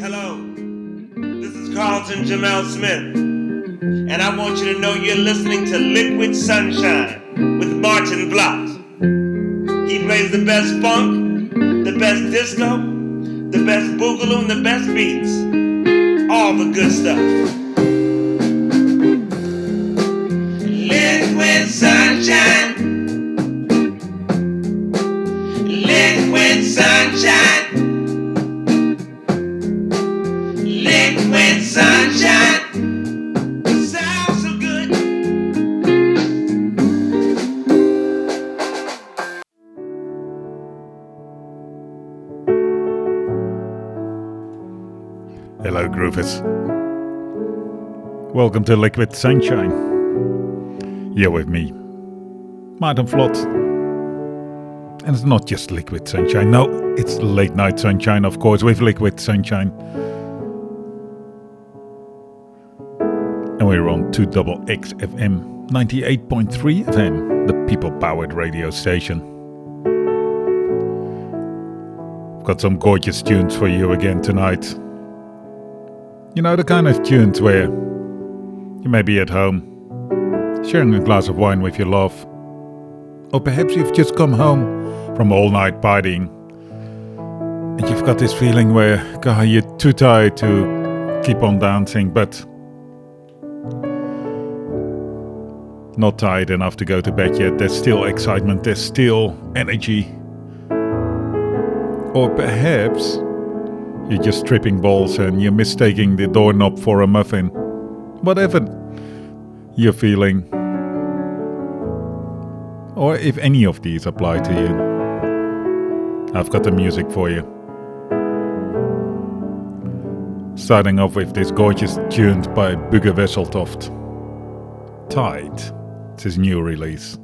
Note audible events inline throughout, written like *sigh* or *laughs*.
Hello, this is Carlton Jamel Smith, and I want you to know you're listening to Liquid Sunshine with Maarten Vlot. He plays the best funk, the best disco, the best boogaloo, and the best beats. All the good stuff. Liquid Sunshine. Welcome to Liquid Sunshine. Here with me, Maarten Vlot. And it's not just Liquid Sunshine, no, it's Late Night Sunshine, of course, with Liquid Sunshine. And we're on 2XX FM 98.3 FM, the people powered radio station. I've got some gorgeous tunes for you again tonight. You know, the kind of tunes where you may be at home, sharing a glass of wine with your love, or perhaps you've just come home from all night partying, and you've got this feeling where, God, you're too tired to keep on dancing, but not tired enough to go to bed yet. There's still excitement, there's still energy. Or perhaps you're just tripping balls and you're mistaking the doorknob for a muffin. Whatever you're feeling. Or if any of these apply to you, I've got the music for you. Starting off with this gorgeous tune by Bugge Wesseltoft. Tide. It's his new release.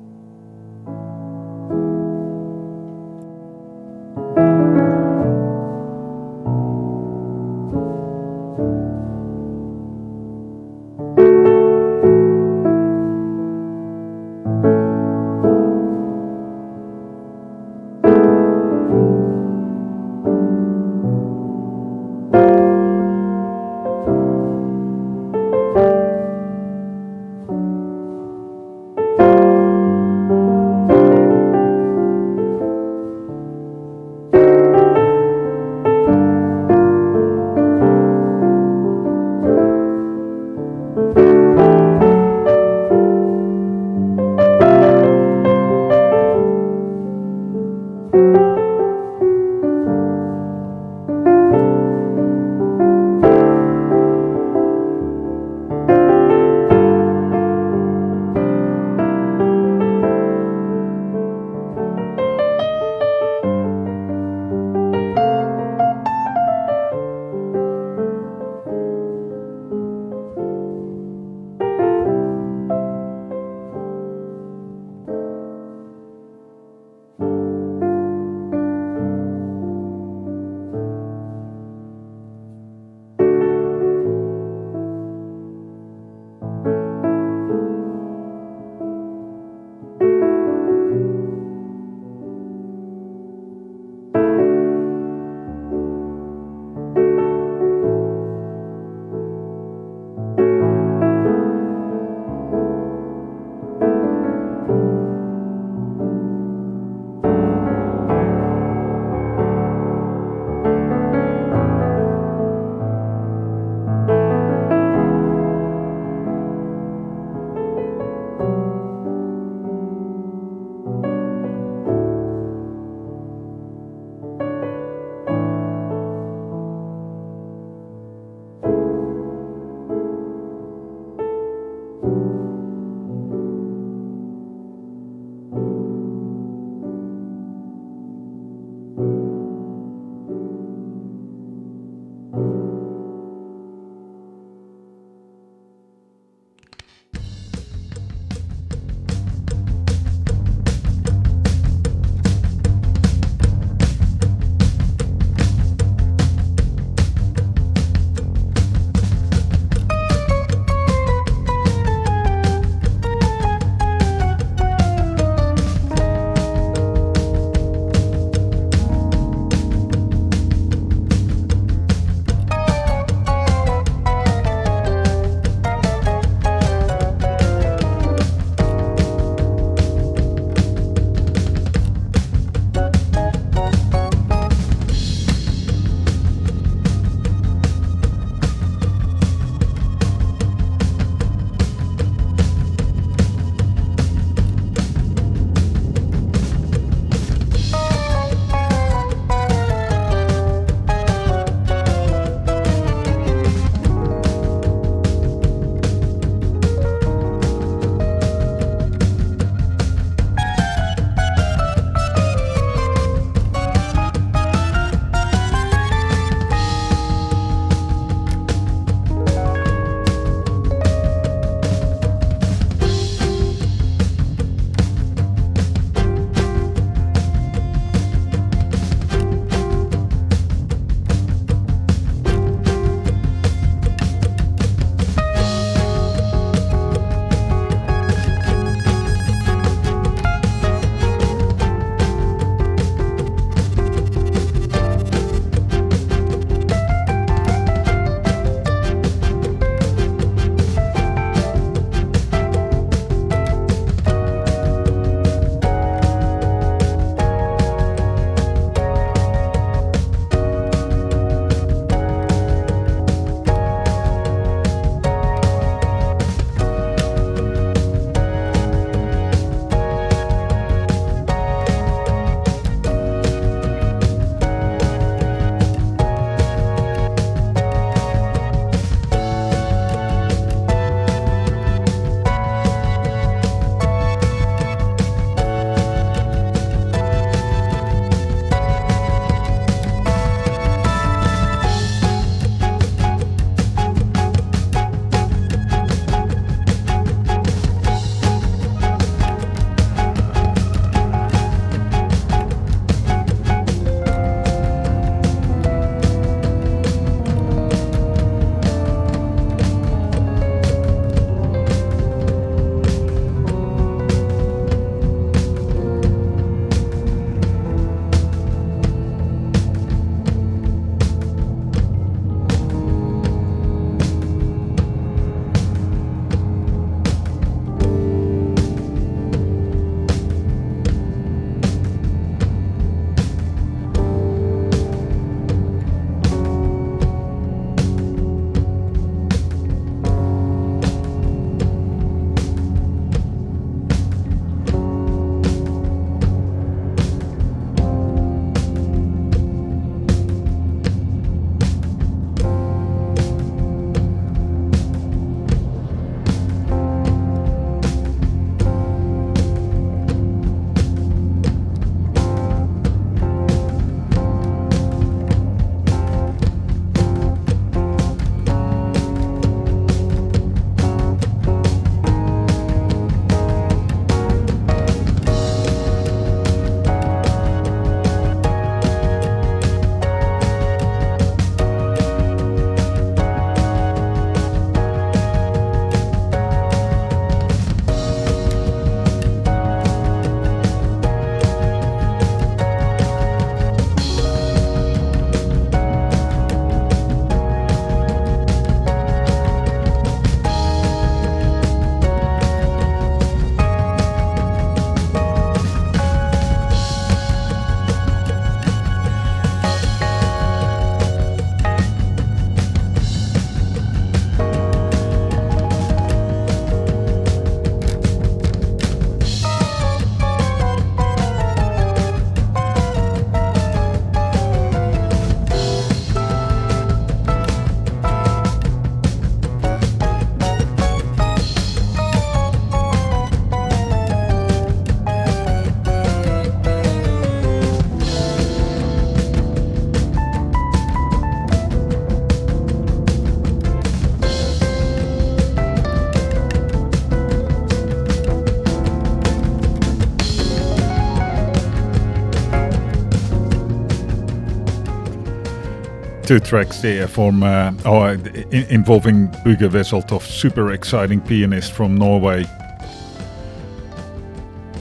Two tracks there from uh, oh, involving Bugge Wesseltoft, super exciting pianist from Norway.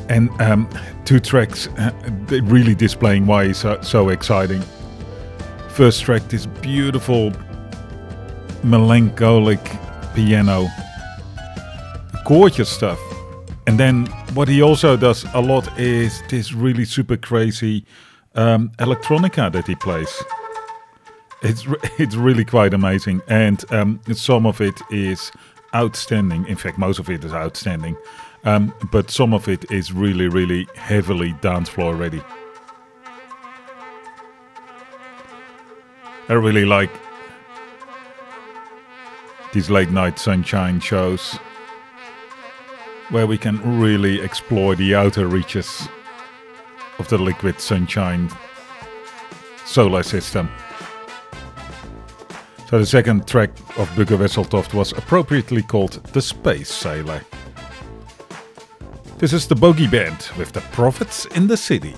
And um, two tracks uh, really displaying why he's so, so exciting. First track, this beautiful melancholic piano, gorgeous stuff. And then what he also does a lot is this really super crazy um, electronica that he plays. It's *laughs* it's really quite amazing, and um, some of it is outstanding. In fact, most of it is outstanding, um, but some of it is really, really heavily dance floor ready. I really like these late night sunshine shows where we can really explore the outer reaches of the liquid sunshine solar system. So the second track of Bugge Wesseltoft was appropriately called The Space Sailor. This is the Bogie Band with the Prophets in the City.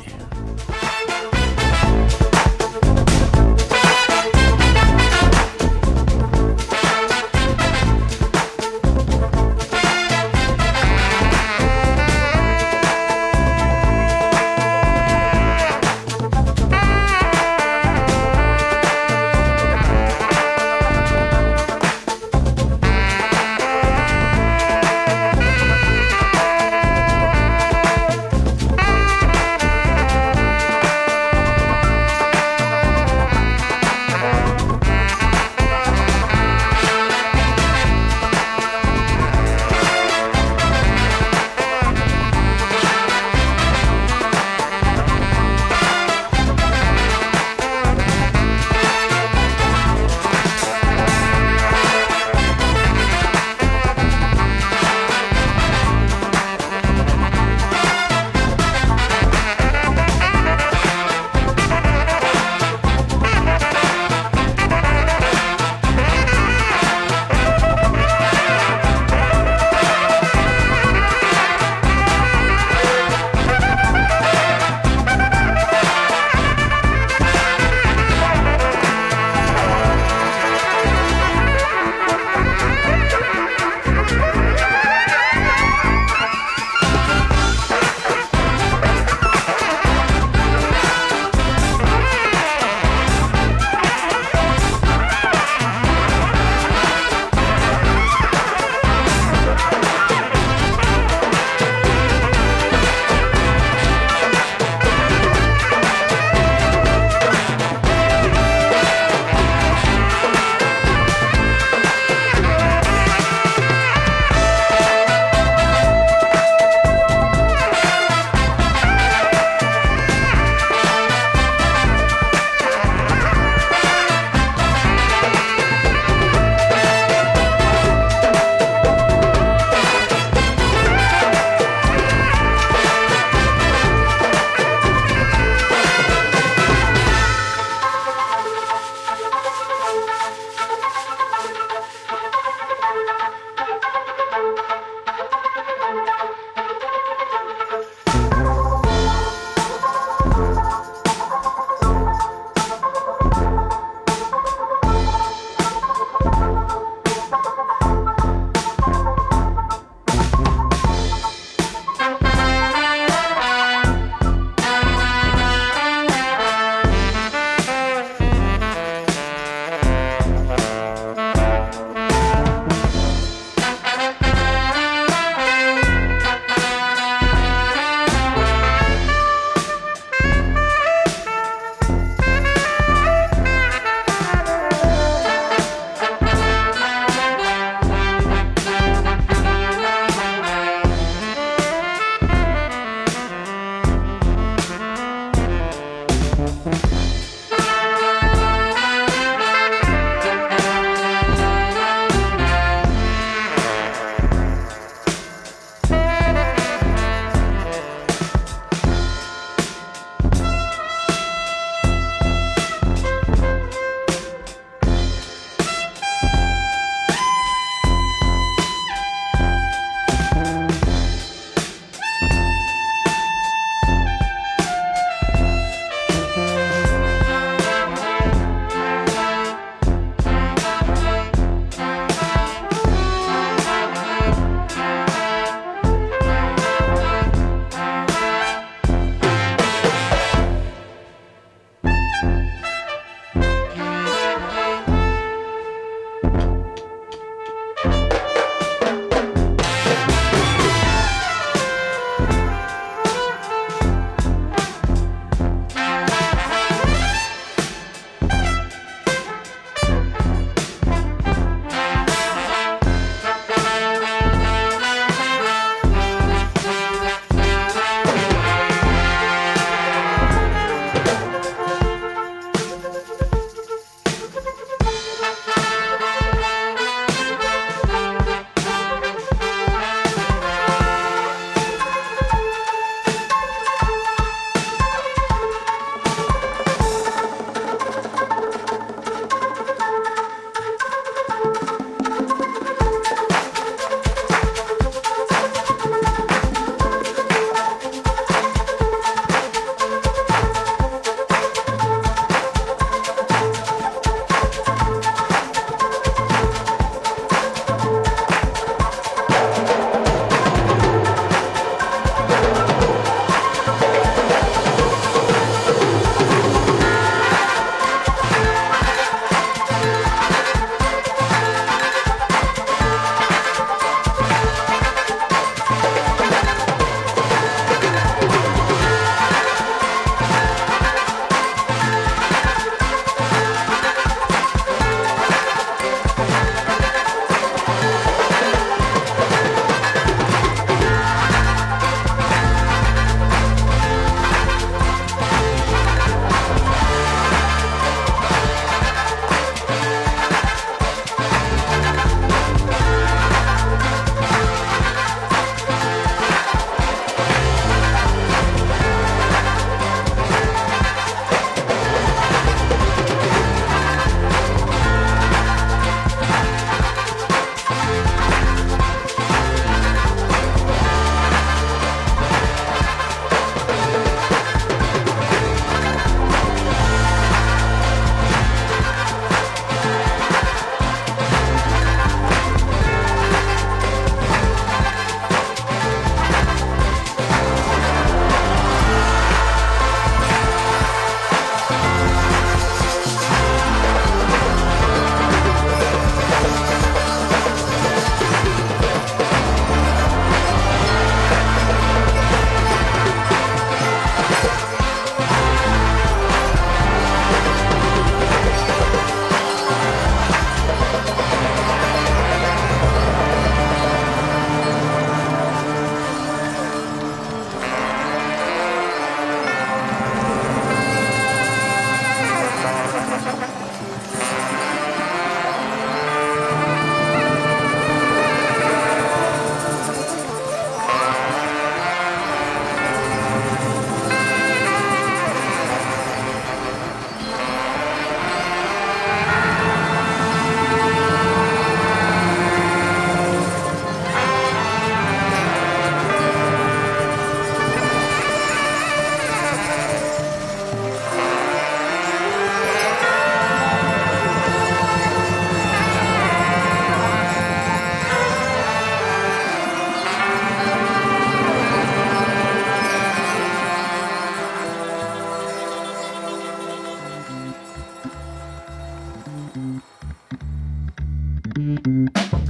Mm-hmm.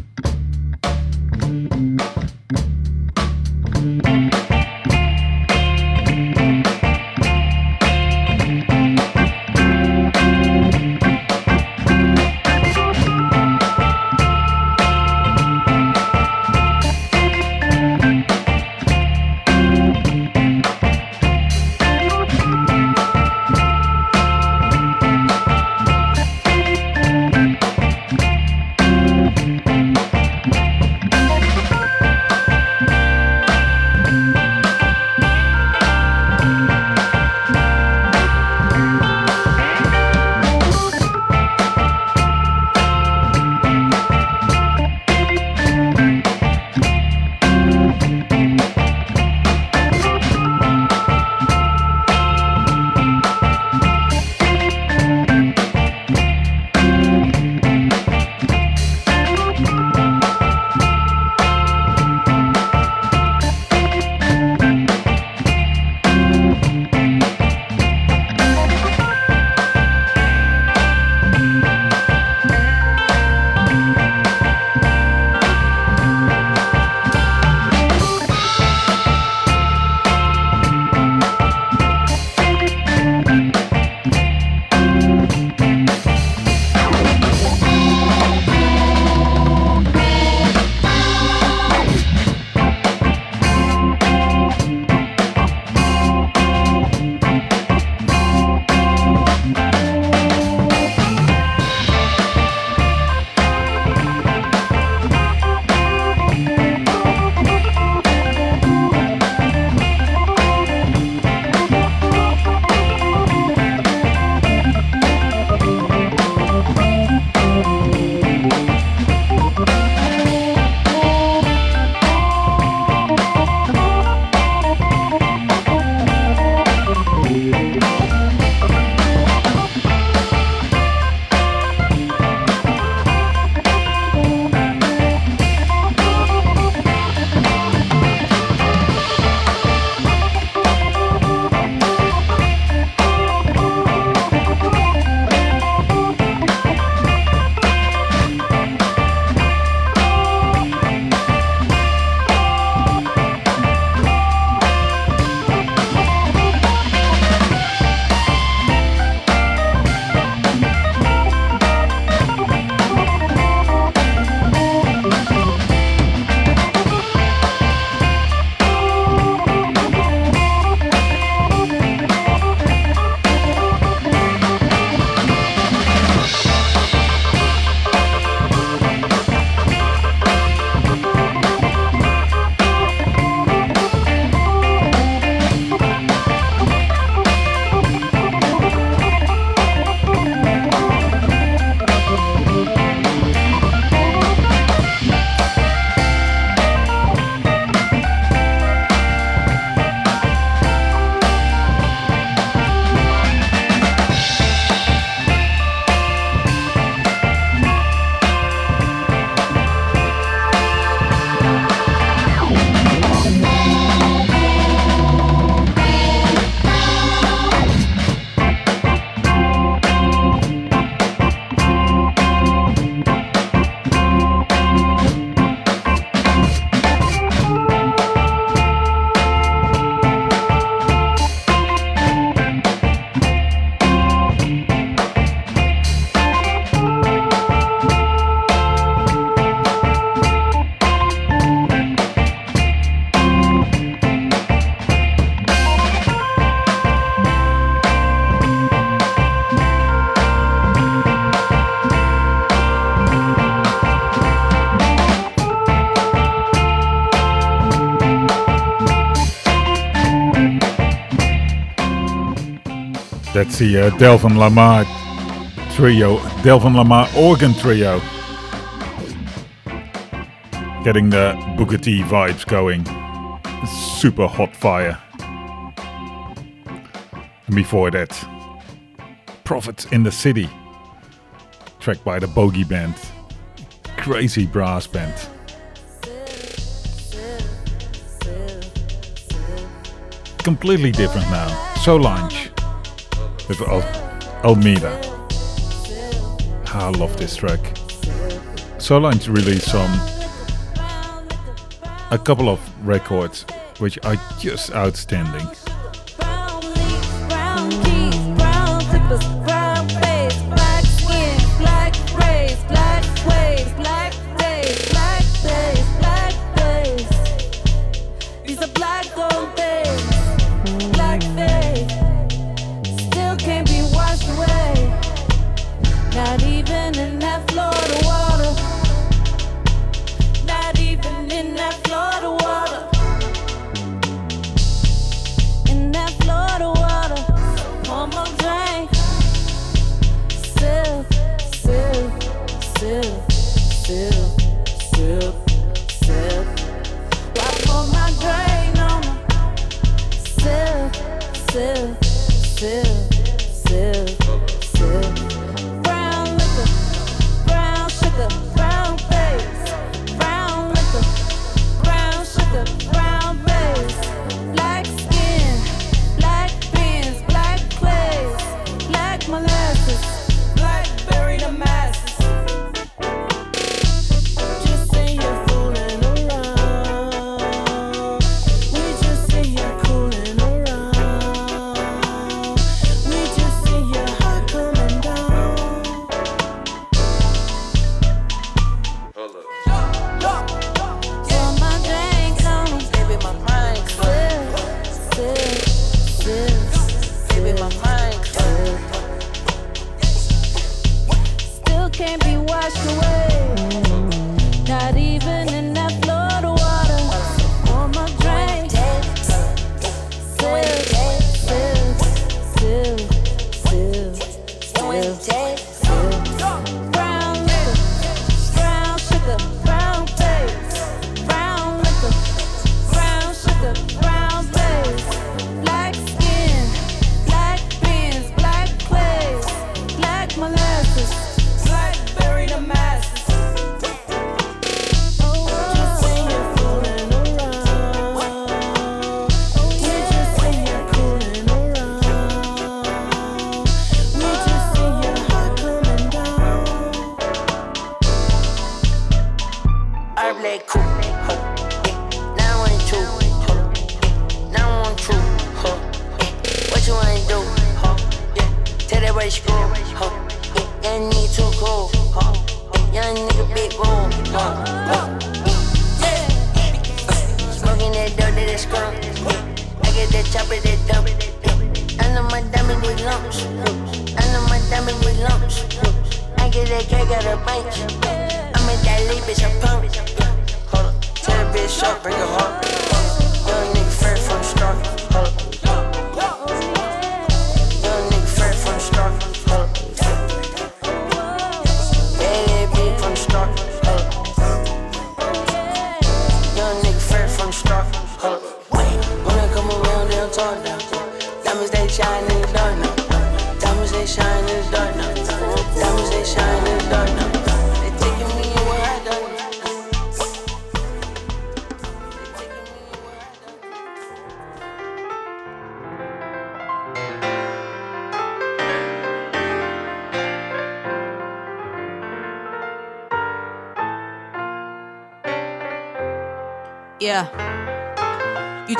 The uh, Delvon Lamarr trio, Delvon Lamarr organ trio. Getting the Booker T vibes going. Super hot fire. And before that, Prophets in the City, tracked by the Bogie Band. Crazy brass band. Completely different now. Solange with Al- Almeida. I love this track. Solines released some um, a couple of records which are just outstanding. black coupe. Huh. Now I ain't true. Now I'm true. What you wanna do? Huh. Tell that boy screw. Huh. Young cool. Young nigga big room. Yeah. Smoking that dope that is scrum. I get that chopper that dump. I know my diamond with lumps. I know my diamond with lumps. I get that cake out of bunch. I'm a that leap, bitch, I'm pumped bitch up, break her heart.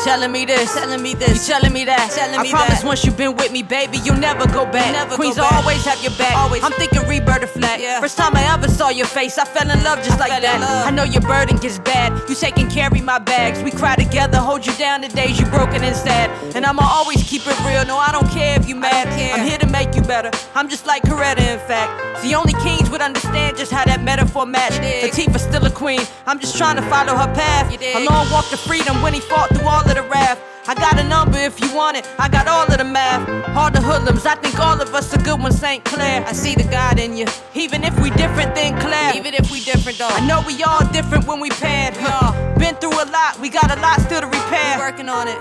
Telling me this, telling me this, you telling me that, telling me I promise that. once you've been with me, baby, you'll never go back. Never Queens go back. always have your back. Always. I'm thinking rebirth of flat. Yeah. First time I ever saw your face, I fell in love just I like that. I know your burden gets bad. You take and carry my bags. We cry together, hold you down the days you broken and sad. And I'ma always keep it real. No, I don't care if you mad. I'm here to make you better. I'm just like Coretta, in fact. The only kings would understand just how that metaphor matched. Latifah's still a queen. I'm just trying to follow her path. A long walk to freedom when he fought through all of the wrath. I got a number if you want it. I got all of the math. All the hoodlums. I think all of us are good ones, St. Clair. I see the God in you. Even if we different than Claire. Even if we different though. I know we all different when we paired. Huh. Been through a lot. We got a lot still to repair. We working on it.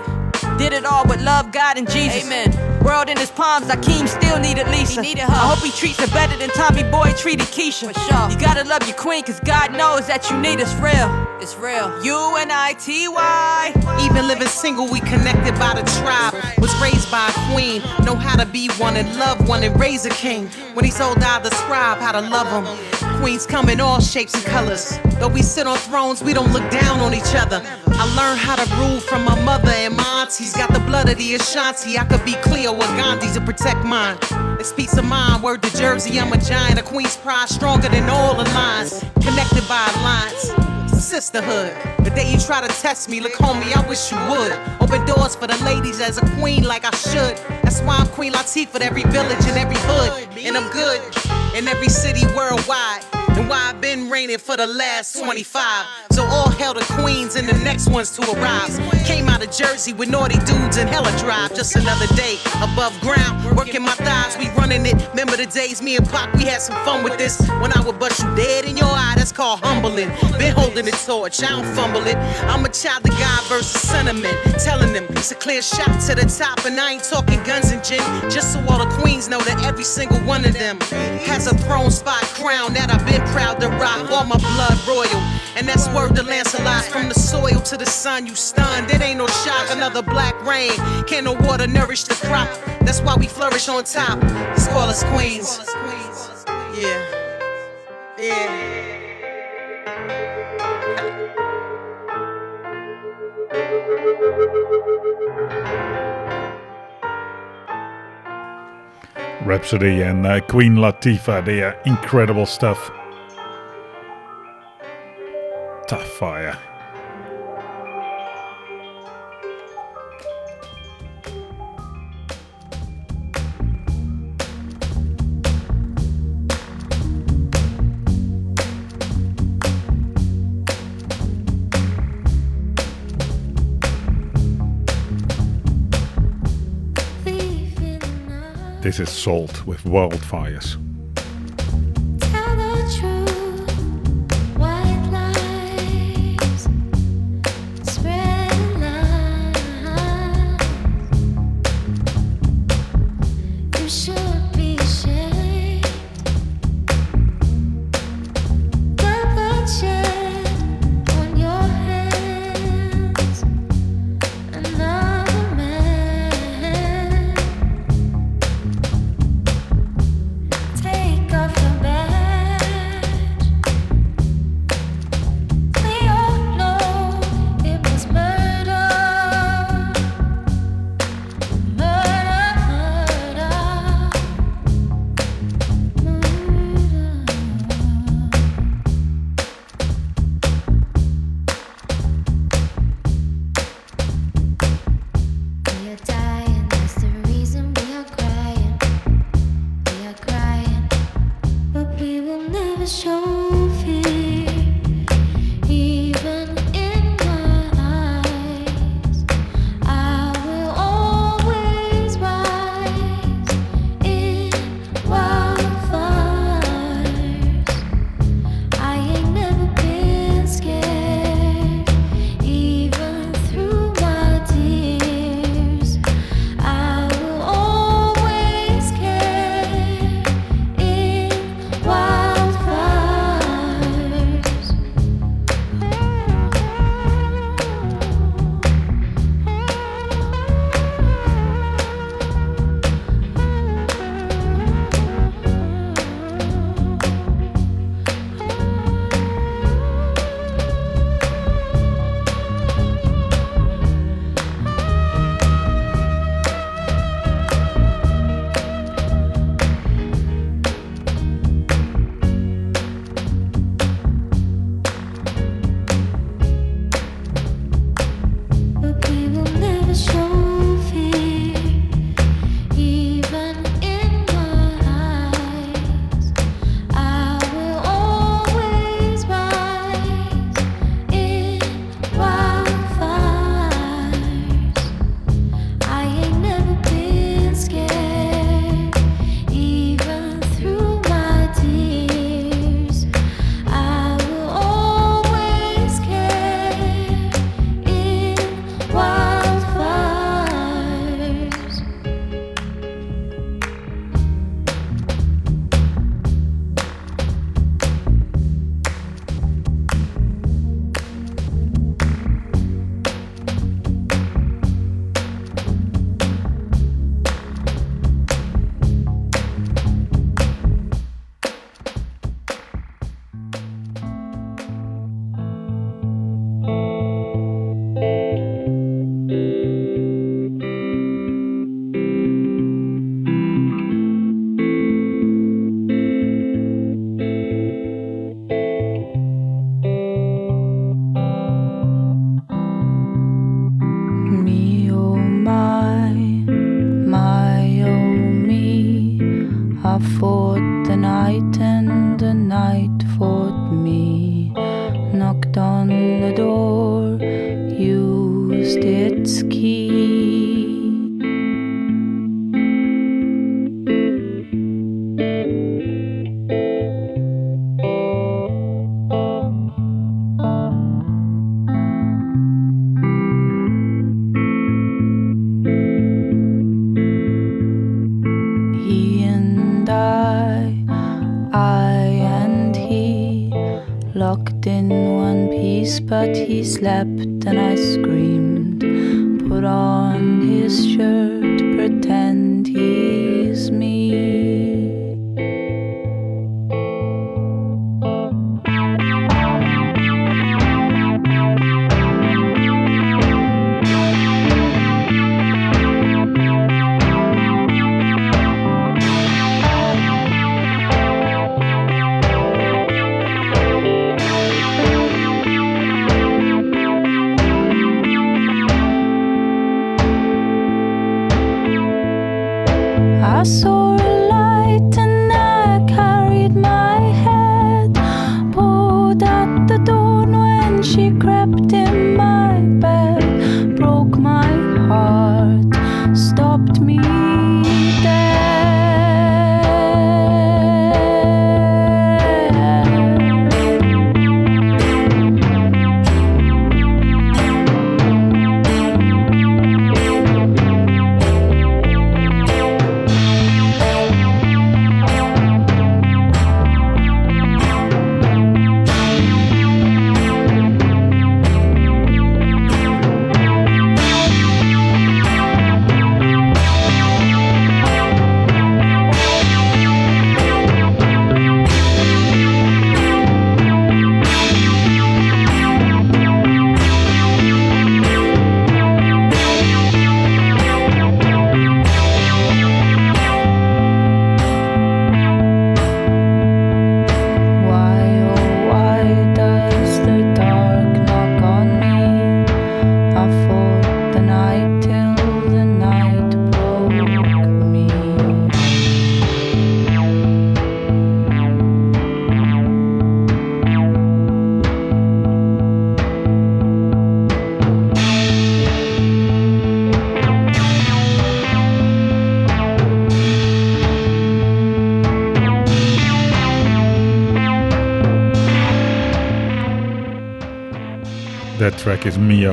Did it all with love, God, and Jesus. Amen. World in his palms, Akeem still needed Lisa. He needed her. I hope he treats her better than Tommy Boy treated Keisha. For sure. You gotta love your queen, cause God knows that you need us real. It's real. U N I T Y. Even living single, we connected by the tribe. Was raised by a queen. Know how to be one and love one and raise a king. When he's old, I'll describe how to love him. Queens come in all shapes and colors. Though we sit on thrones, we don't look down on each other. I learned how to rule from my mother and my aunties. Got the blood of the Ashanti. I could be Cleo or Gandhi to protect mine. It's peace of mind. Word to Jersey, I'm a giant. A queen's pride stronger than all the lines. Connected by lines. Sisterhood. The day you try to test me, look, homie, I wish you would. Open doors for the ladies as a queen, like I should. That's why I'm Queen Latifah, every village and every hood. And I'm good in every city worldwide and why I've been reigning for the last 25. So all hell the queens and the next ones to arrive. Came out of Jersey with naughty dudes and hella drive. Just another day above ground, working my thighs, we running it. Remember the days me and Pac, we had some fun with this. When I would bust you dead in your eye, that's called humbling. Been holding the torch, I don't fumble it. I'm a child of God versus sentiment. Telling them it's a clear shot to the top, and I ain't talking guns and gin. Just so all the queens know that every single one of them has a throne spot crown that I've been proud to rock. All my blood royal. And that's word to Lancelot. From the soil to the sun, you stunned. It ain't no shock, another black rain. Can no water nourish the crop? That's why we flourish on top. Just call us queens. Yeah. Yeah. Rapsody and uh, Queen Latifah, they are incredible stuff. Tough fire. This is Salt with Wildfires.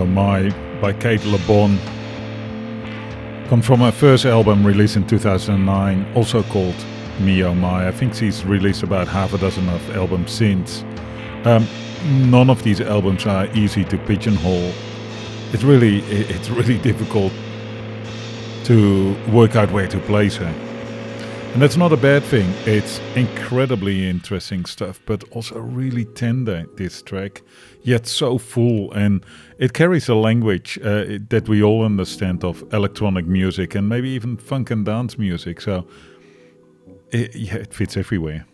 My by Cate Le Bon. Comes from her first album released in 2009, also called Me Oh My. I think she's released about half a dozen of albums since. Um, none of these albums are easy to pigeonhole. It's really, it's really *laughs* difficult to work out where to place her. And that's not a bad thing. It's incredibly interesting stuff, but also really tender, this track yet so full. And it carries a language uh, that we all understand of electronic music and maybe even funk and dance music. So it, yeah, it fits everywhere.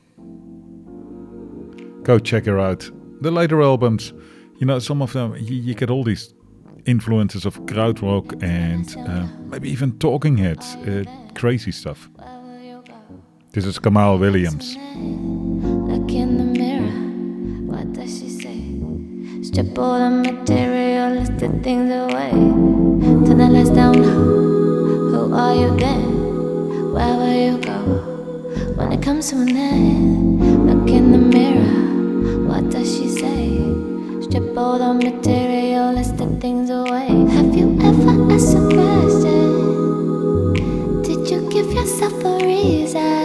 Go check her out. The later albums you know some of them you, you get all these influences of krautrock and uh, maybe even talking heads uh, crazy stuff this is Kamaal Williams Look in the mirror, what does she say? Strip all the materialistic things away. Turn the lights down low. Who are you then? Where will you go? When it comes to an end, look in the mirror. What does she say? Strip all the materialistic things away. Have you ever asked a question? Did you give yourself a reason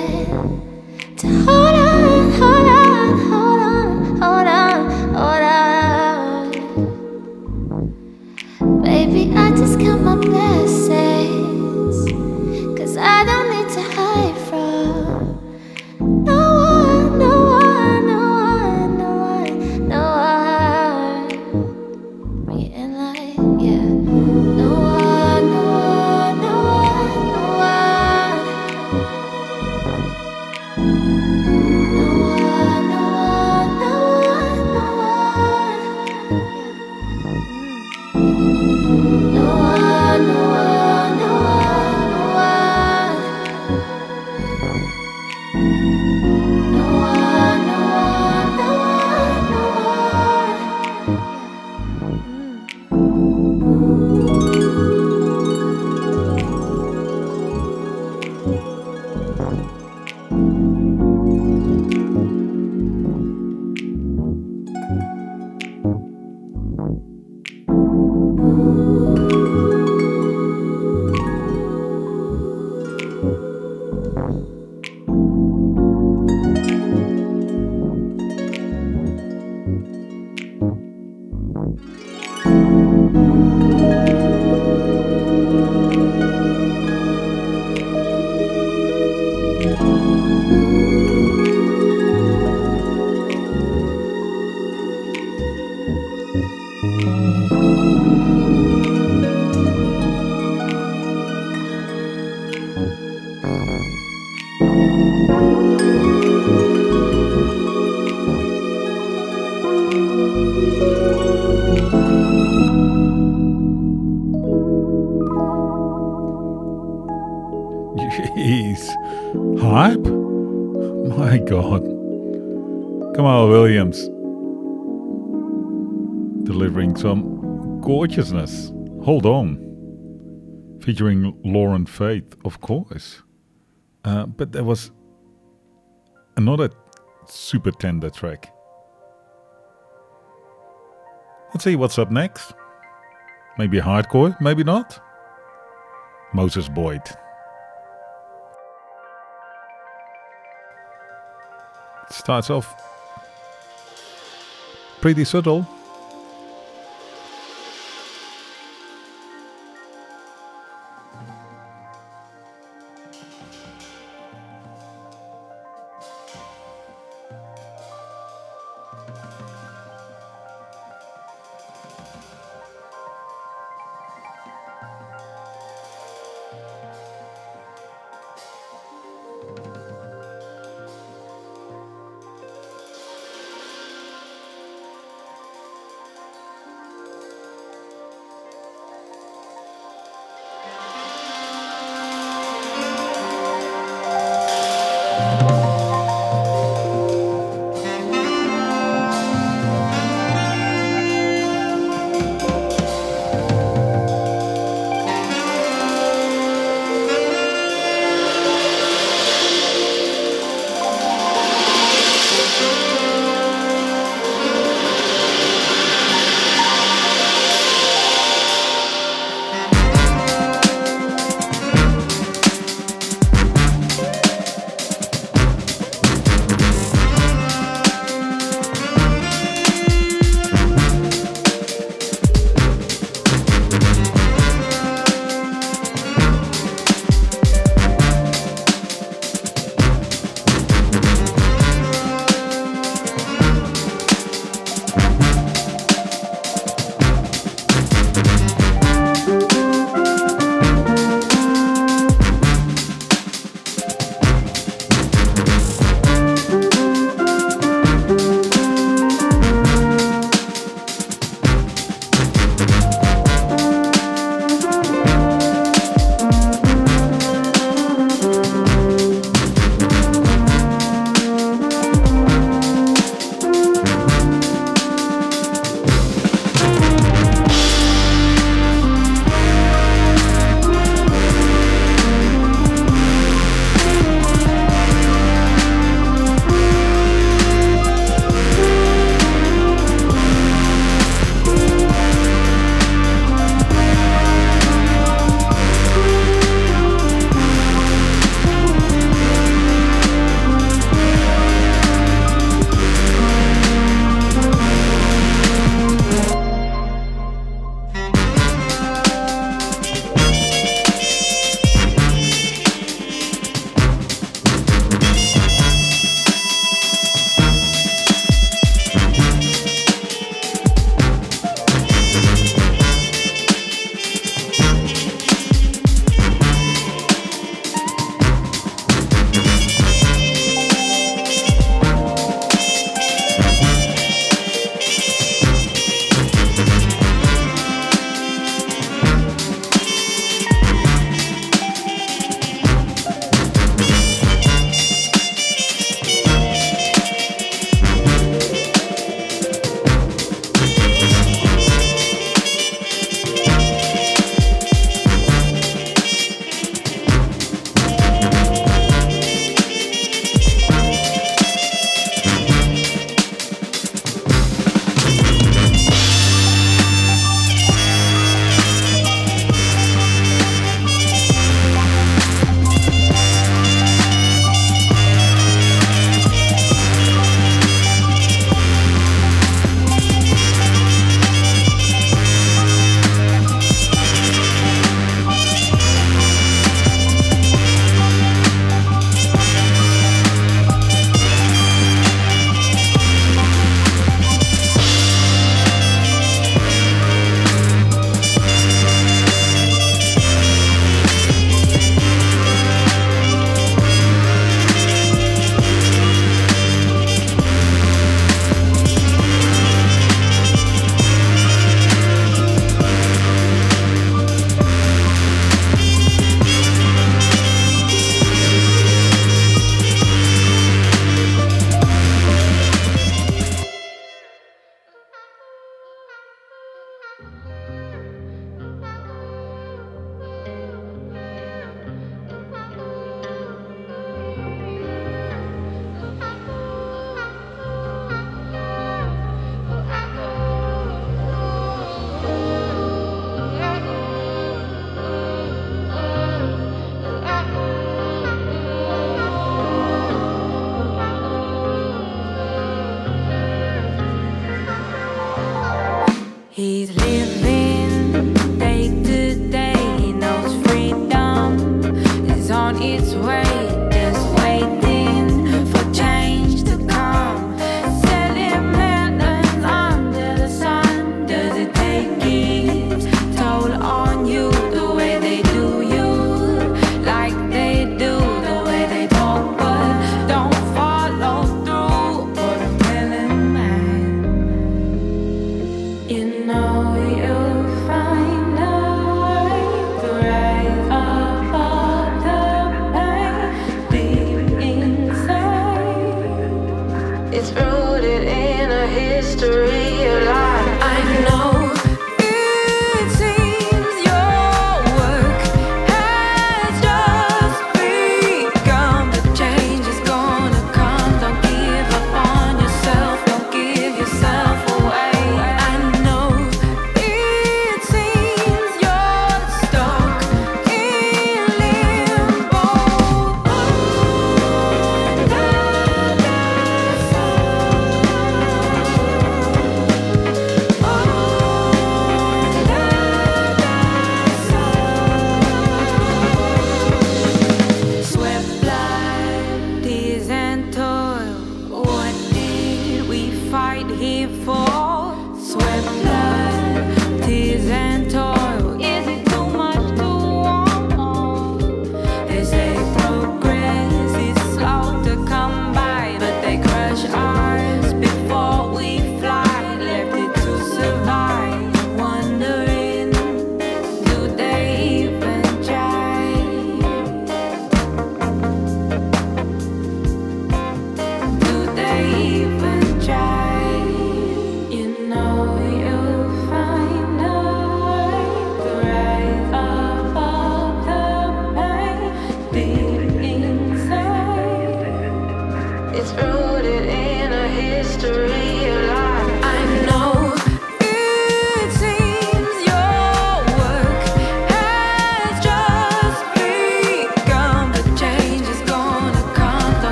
Hold on. Featuring Lauren Faith, of course. Uh, but there was another super tender track. Let's see what's up next. Maybe hardcore, maybe not. Moses Boyd. Starts off pretty subtle.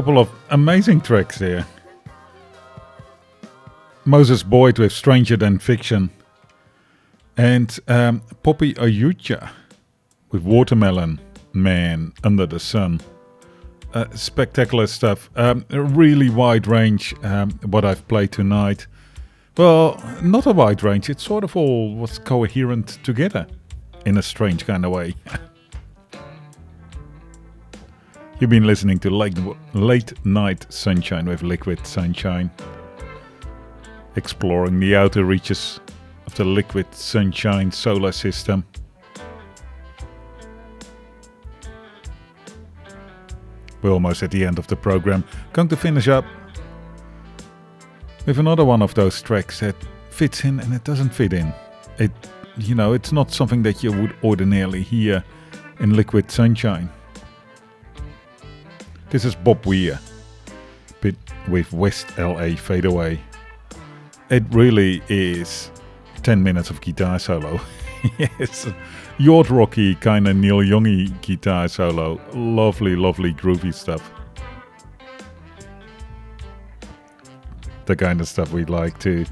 Couple of amazing tracks here. Moses Boyd with Stranger Than Fiction. And um, Poppy Ajudha with Watermelon Man Under the Sun. Uh, spectacular stuff. Um, a really wide range, um, what I've played tonight. Well, not a wide range, it's sort of all was coherent together in a strange kind of way. *laughs* You've been listening to late, late Night Sunshine with Liquid Sunshine, exploring the outer reaches of the Liquid Sunshine solar system. We're almost at the end of the program. Going to finish up with another one of those tracks that fits in and it doesn't fit in. It, you know, it's not something that you would ordinarily hear in Liquid Sunshine. This is Bob Weir bit with West LA Fade Away. It really is 10 minutes of guitar solo. *laughs* yes, yacht rocky kind of Neil Youngy guitar solo. Lovely, lovely groovy stuff. The kind of stuff we like too.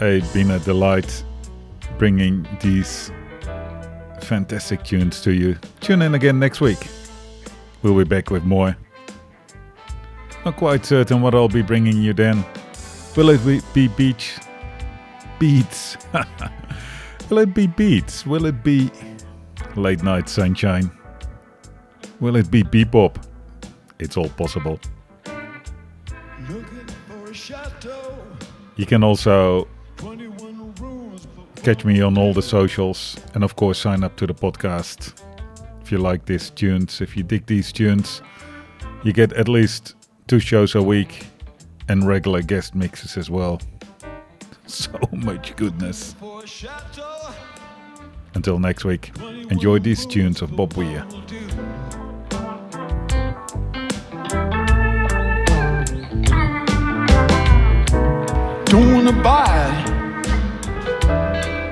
It's been a delight bringing these fantastic tunes to you. Tune in again next week. We'll be back with more. Not quite certain what I'll be bringing you then. Will it be beach beats? *laughs* Will it be beats? Will it be late night sunshine? Will it be bebop? It's all possible. You can also Catch me on all the socials and of course sign up to the podcast. If you like these tunes, if you dig these tunes, You get at least two shows a week and regular guest mixes as well. *laughs* So much goodness. Until next week, enjoy these tunes of Bob Weir. Don't wanna buy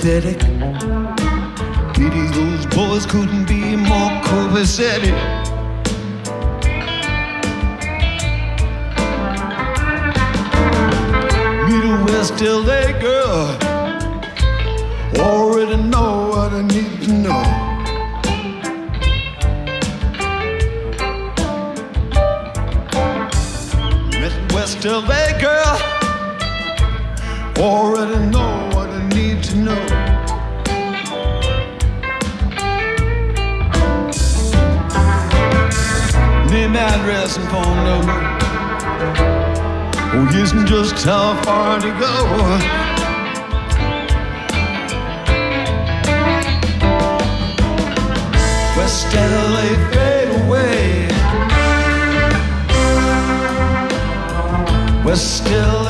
Pity and phone number. Oh, isn't just how far to go. West LA fade away. West LA